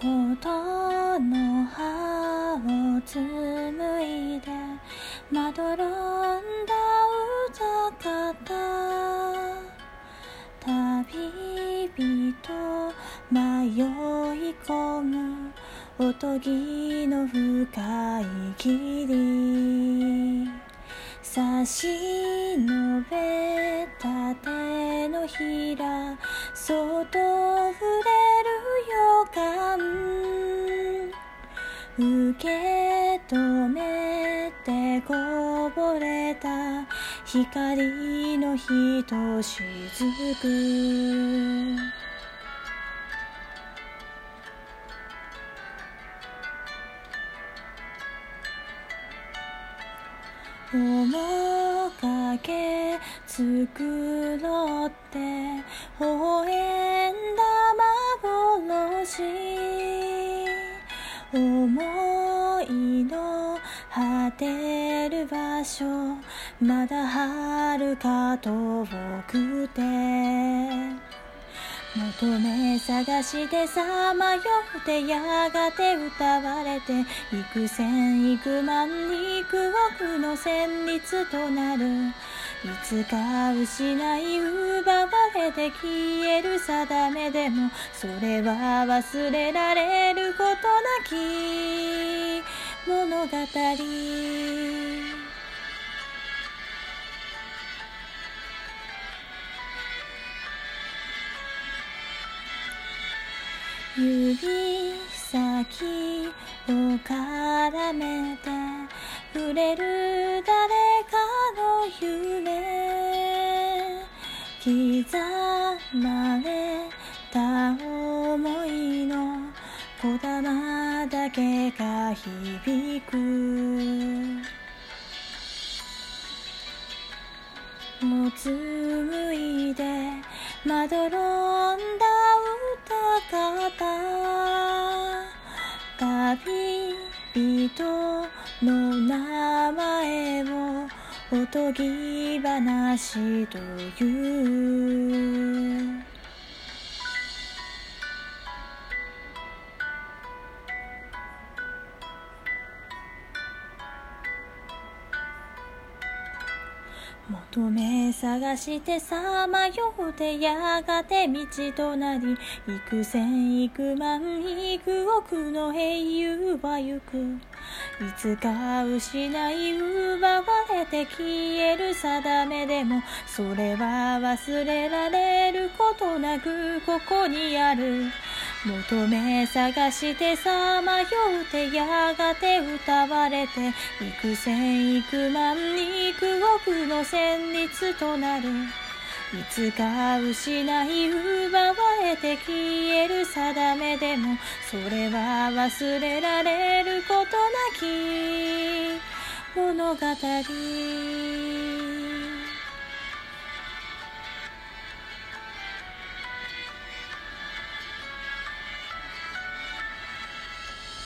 琴の葉を紡いでまどろんだ歌方。旅人迷い込むおとぎの深い霧。差し伸べた手のひらそっと触れ受け止めてこぼれた。光のひとしずく面影作ろって。微笑んだ思いの果てる場所まだ遥か遠くて求め探してさまよってやがて歌われて幾千幾万幾億の旋律となるいつか失い奪われて消える定めでもそれは忘れられることなき物語。指先を絡めて触れる刻まれた思いのこだまだけが響く。もつむいでまどろんだ歌方。旅人の名前をおとぎ話という。求め探してさまよってやがて道となり幾千幾万幾億の英雄は行く。いつか失い奪われて消える定めでもそれは忘れられることなくここにある。求め探してさまよってやがて歌われて幾千幾万幾億の旋律となる。いつか失い奪われて消える定めでもそれは忘れられることなき物語。